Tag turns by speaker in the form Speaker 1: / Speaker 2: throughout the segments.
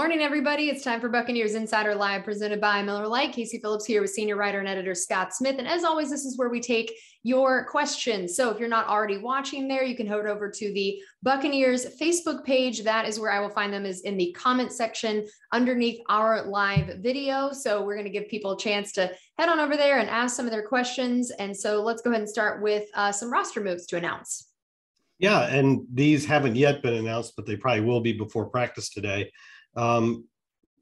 Speaker 1: morning, everybody. It's time for Buccaneers Insider Live presented by Miller Lite. Casey Phillips here with senior writer and editor Scott Smith. And as always, this is where we take your questions. So if you're not already watching there, you can head over to the Buccaneers Facebook page. That is where I will find them is in the comment section underneath our live video. So we're going to give people a chance to head on over there and ask some of their questions. And so let's go ahead and start with uh, some roster moves to announce.
Speaker 2: Yeah, and these haven't yet been announced, but they probably will be before practice today. Um,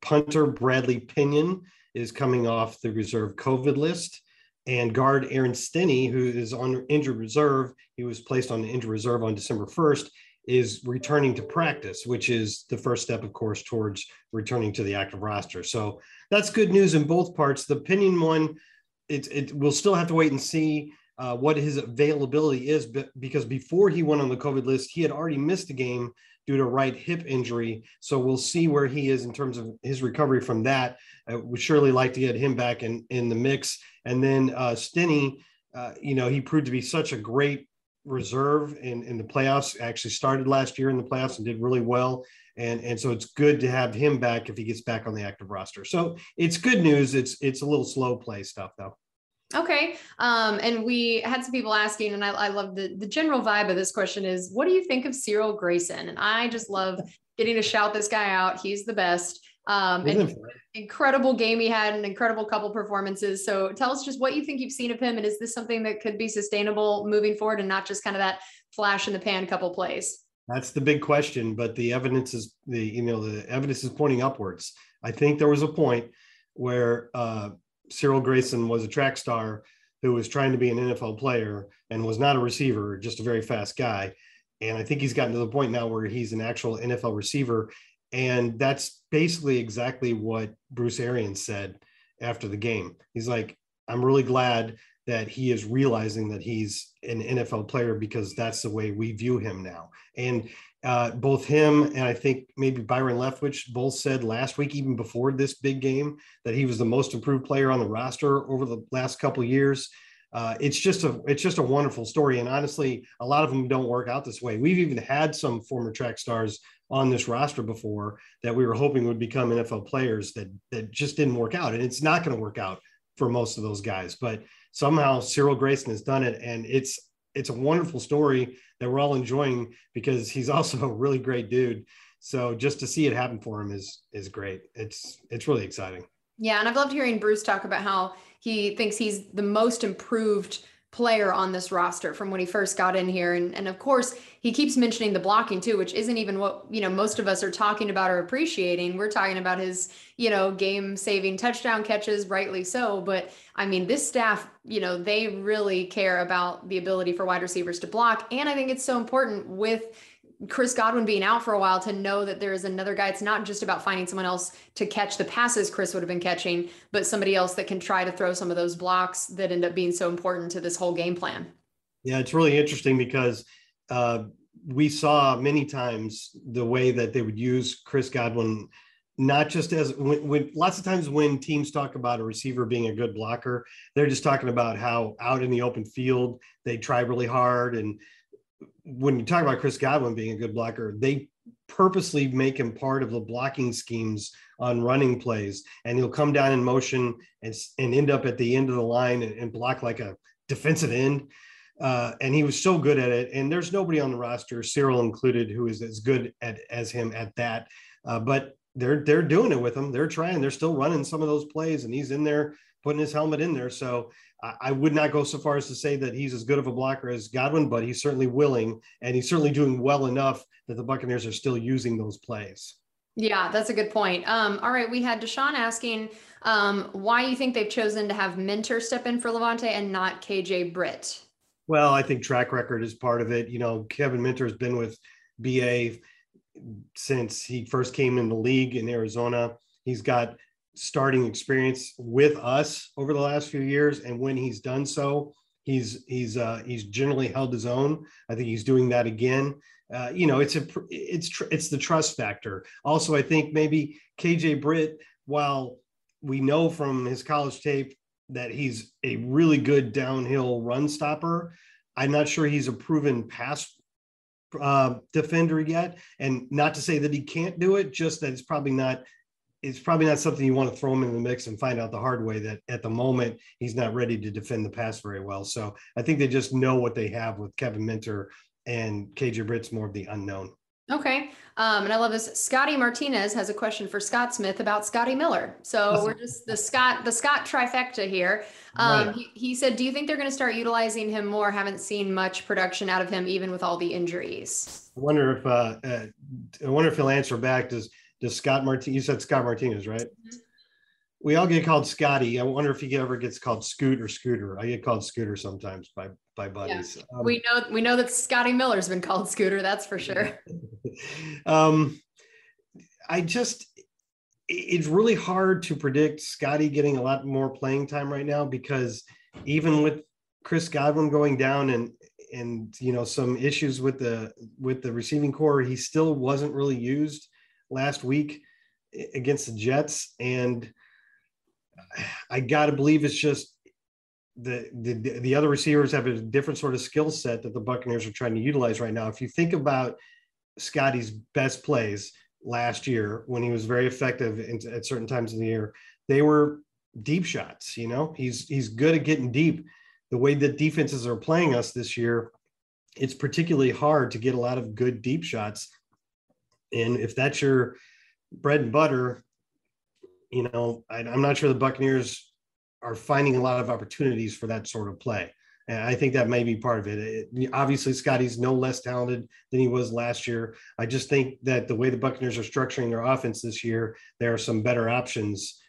Speaker 2: punter Bradley Pinion is coming off the reserve COVID list. And guard Aaron Stinnie, who is on injured reserve, he was placed on injured reserve on December 1st, is returning to practice, which is the first step, of course, towards returning to the active roster. So that's good news in both parts. The Pinion one, it, it we'll still have to wait and see uh, what his availability is, because before he went on the COVID list, he had already missed a game due to right hip injury. So we'll see where he is in terms of his recovery from that. I would surely like to get him back in, in the mix. And then uh, Stinnie, uh, you know, he proved to be such a great reserve in, in the playoffs. Actually started last year in the playoffs and did really well. And, and so it's good to have him back if he gets back on the active roster. So it's good news. It's it's a little slow play stuff though.
Speaker 1: Okay. Um, and we had some people asking, and I, I love the, the general vibe of this question is what do you think of Cyril Grayson? And I just love getting to shout this guy out. He's the best. Um, and incredible game he had, an incredible couple performances. So tell us just what you think you've seen of him, and is this something that could be sustainable moving forward, and not just kind of that flash in the pan couple plays?
Speaker 2: That's the big question, but the evidence is the you know the evidence is pointing upwards. I think there was a point where uh, Cyril Grayson was a track star who was trying to be an NFL player and was not a receiver, just a very fast guy. And I think he's gotten to the point now where he's an actual NFL receiver. And that's basically exactly what Bruce Arians said after the game. He's like, I'm really glad that he is realizing that he's an NFL player because that's the way we view him now. And uh, both him and I think maybe Byron Leftwich both said last week, even before this big game, that he was the most improved player on the roster over the last couple years. Uh, it's just a it's just a wonderful story, and honestly, a lot of them don't work out this way. We've even had some former track stars on this roster before that we were hoping would become NFL players that that just didn't work out, and it's not going to work out for most of those guys. But somehow Cyril Grayson has done it, and it's it's a wonderful story that we're all enjoying because he's also a really great dude. So just to see it happen for him is is great. It's it's really exciting.
Speaker 1: Yeah, and I've loved hearing Bruce talk about how he thinks he's the most improved player on this roster from when he first got in here. And and of course he keeps mentioning the blocking too which isn't even what you know most of us are talking about or appreciating. We're talking about his you know game saving touchdown catches rightly so. But i mean this staff you know they really care about the ability for wide receivers to block. And i think it's so important with Chris Godwin being out for a while to know that there is another guy. It's not just about finding someone else to catch the passes Chris would have been catching, but somebody else that can try to throw some of those blocks that end up being so important to this whole game plan.
Speaker 2: Yeah, it's really interesting because uh, we saw many times the way that they would use Chris Godwin, not just as when, when lots of times when teams talk about a receiver being a good blocker, they're just talking about how out in the open field they try really hard and when you talk about Chris Godwin being a good blocker, they purposely make him part of the blocking schemes on running plays, and he'll come down in motion and, and end up at the end of the line and, and block like a defensive end. Uh, and he was so good at it. And there's nobody on the roster, Cyril included, who is as good at as him at that. Uh, but they're they're doing it with him. They're trying. They're still running some of those plays, and he's in there putting his helmet in there. So I would not go so far as to say that he's as good of a blocker as Godwin, but he's certainly willing and he's certainly doing well enough that the Buccaneers are still using those plays.
Speaker 1: Yeah, that's a good point. Um, all right, we had Deshaun asking um, why you think they've chosen to have Minter step in for Lavonte and not KJ Britt.
Speaker 2: Well, I think track record is part of it. You know, Kevin Minter has been with BA since he first came in the league in Arizona. He's got starting experience with us over the last few years, and when he's done so, he's he's uh, he's generally held his own. I think he's doing that again. Uh, you know, it's a it's tr- it's the trust factor. Also, I think maybe KJ Britt, while we know from his college tape that he's a really good downhill run stopper, I'm not sure he's a proven pass uh, defender yet. And not to say that he can't do it, just that it's probably not it's probably not something you want to throw him in the mix and find out the hard way that at the moment he's not ready to defend the pass very well. So I think they just know what they have with Kevin Minter and KJ Britt's more of the unknown.
Speaker 1: Okay. Um, and I love this. Scotty Martinez has a question for Scott Smith about Scotty Miller. So we're just the Scott, the Scott trifecta here. Um, right. he, he, said, do you think they're going to start utilizing him more? Haven't seen much production out of him, even with all the injuries.
Speaker 2: I wonder if, uh, uh I wonder if he'll answer back. Does, does Scott Martinez, you said Scott Martinez, right? Mm-hmm. We all get called Scotty. I wonder if he ever gets called Scoot or Scooter. I get called Scooter sometimes by by buddies.
Speaker 1: Yeah. Um, we know we know that Scotty Miller's been called Scooter. That's for sure.
Speaker 2: um, I just it's really hard to predict Scotty getting a lot more playing time right now because even with Chris Godwin going down and and you know some issues with the with the receiving core, he still wasn't really used last week against the Jets and I got to believe it's just the, the the other receivers have a different sort of skill set that the Buccaneers are trying to utilize right now. If you think about Scotty's best plays last year when he was very effective in, at certain times of the year, they were deep shots. You know, he's he's good at getting deep. The way that defenses are playing us this year, it's particularly hard to get a lot of good deep shots. And if that's your bread and butter, you know, I, I'm not sure the Buccaneers are finding a lot of opportunities for that sort of play. And I think that may be part of it. it. Obviously, Scotty's no less talented than he was last year. I just think that the way the Buccaneers are structuring their offense this year, there are some better options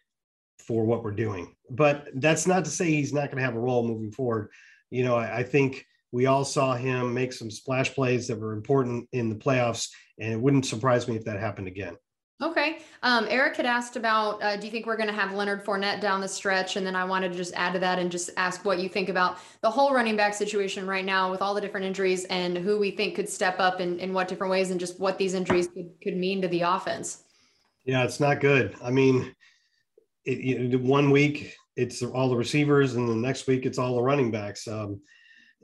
Speaker 2: for what we're doing. But that's not to say he's not going to have a role moving forward. You know, I, I think we all saw him make some splash plays that were important in the playoffs, and it wouldn't surprise me if that happened again.
Speaker 1: Okay. Um, Eric had asked about, uh, do you think we're going to have Leonard Fournette down the stretch? And then I wanted to just add to that and just ask what you think about the whole running back situation right now with all the different injuries and who we think could step up in, in what different ways and just what these injuries could, could mean to the offense.
Speaker 2: Yeah, it's not good. I mean, it, you know, one week it's all the receivers and the next week it's all the running backs. Um,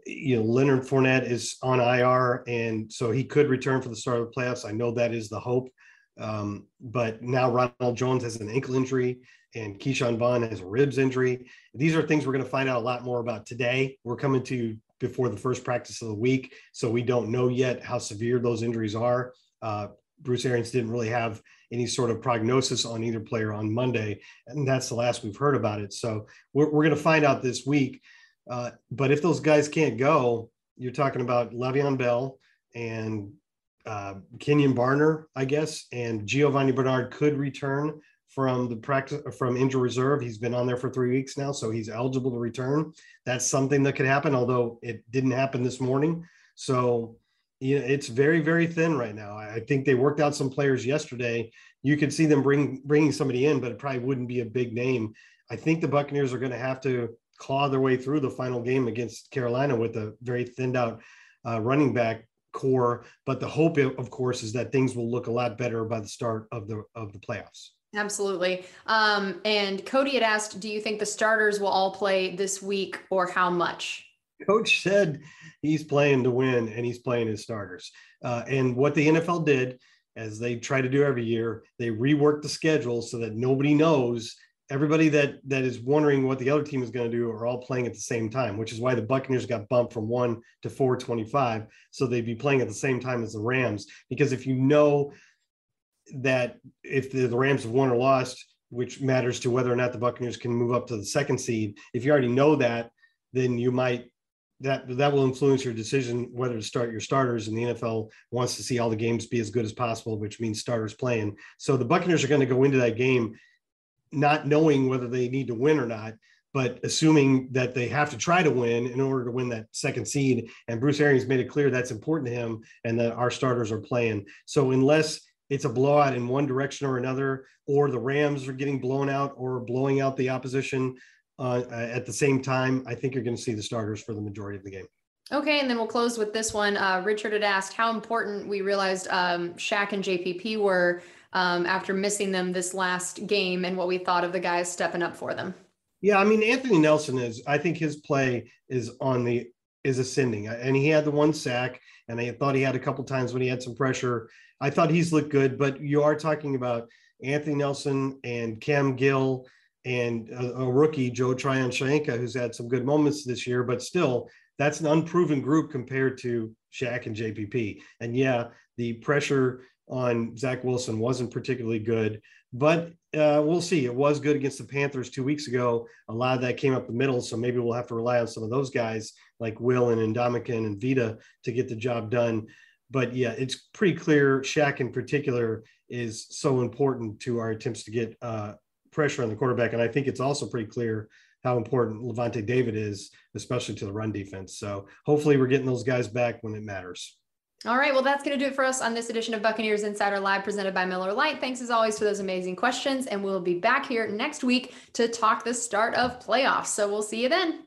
Speaker 2: you know, Leonard Fournette is on IR, and so he could return for the start of the playoffs. I know that is the hope. Um, but now Ronald Jones has an ankle injury and Ke'Shawn Vaughn has a ribs injury. These are things we're going to find out a lot more about today. We're coming to before the first practice of the week, so we don't know yet how severe those injuries are. Uh, Bruce Arians didn't really have any sort of prognosis on either player on Monday, and that's the last we've heard about it. So we're, we're going to find out this week. Uh, but if those guys can't go, you're talking about Le'Veon Bell and uh, Kenjon Barner, I guess, and Giovani Bernard could return from the practice from injury reserve. He's been on there for three weeks now, so he's eligible to return. That's something that could happen, although it didn't happen this morning. So, you know, it's very, very thin right now. I think they worked out some players yesterday. You could see them bring bringing somebody in, but it probably wouldn't be a big name. I think the Buccaneers are going to have to claw their way through the final game against Carolina with a very thinned out uh, running back core. But the hope, of course, is that things will look a lot better by the start of the of the playoffs.
Speaker 1: Absolutely. Um, and Cody had asked, do you think the starters will all play this week or how much?
Speaker 2: Coach said he's playing to win and he's playing his starters. Uh, and what the NFL did, as they try to do every year, they reworked the schedule so that nobody knows everybody that that is wondering what the other team is going to do are all playing at the same time, which is why the Buccaneers got bumped from one to 425. So they'd be playing at the same time as the Rams. Because if you know that if the, the Rams have won or lost, which matters to whether or not the Buccaneers can move up to the second seed, if you already know that, then you might that that will influence your decision whether to start your starters and the NFL wants to see all the games be as good as possible which means starters playing so the Buccaneers are going to go into that game not knowing whether they need to win or not, but assuming that they have to try to win in order to win that second seed. And Bruce Arians made it clear that's important to him and that our starters are playing. So unless it's a blowout in one direction or another, or the Rams are getting blown out or blowing out the opposition uh, at the same time, I think you're going to see the starters for the majority of the game.
Speaker 1: Okay, and then we'll close with this one. Uh, Richard had asked how important we realized um, Shaq and JPP were um, after missing them this last game and what we thought of the guys stepping up for them.
Speaker 2: Yeah, I mean Anthony Nelson is. I think his play is on the is ascending. And he had the one sack, and I thought he had a couple times when he had some pressure. I thought he's looked good, but you are talking about Anthony Nelson and Cam Gill and a, a rookie, Joe Tryon-Shoyinka, who's had some good moments this year, but still, that's an unproven group compared to Shaq and JPP. And yeah, the pressure on Zach Wilson wasn't particularly good, but uh, we'll see. It was good against the Panthers two weeks ago. A lot of that came up the middle, so maybe we'll have to rely on some of those guys like Will and Ndamukong and Vita to get the job done. But yeah, it's pretty clear Shaq in particular is so important to our attempts to get uh, pressure on the quarterback. And I think it's also pretty clear how important Lavonte David is, especially to the run defense. So hopefully we're getting those guys back when it matters.
Speaker 1: All right. Well, that's going to do it for us on this edition of Buccaneers Insider Live presented by Miller Lite. Thanks as always for those amazing questions. And we'll be back here next week to talk the start of playoffs. So we'll see you then.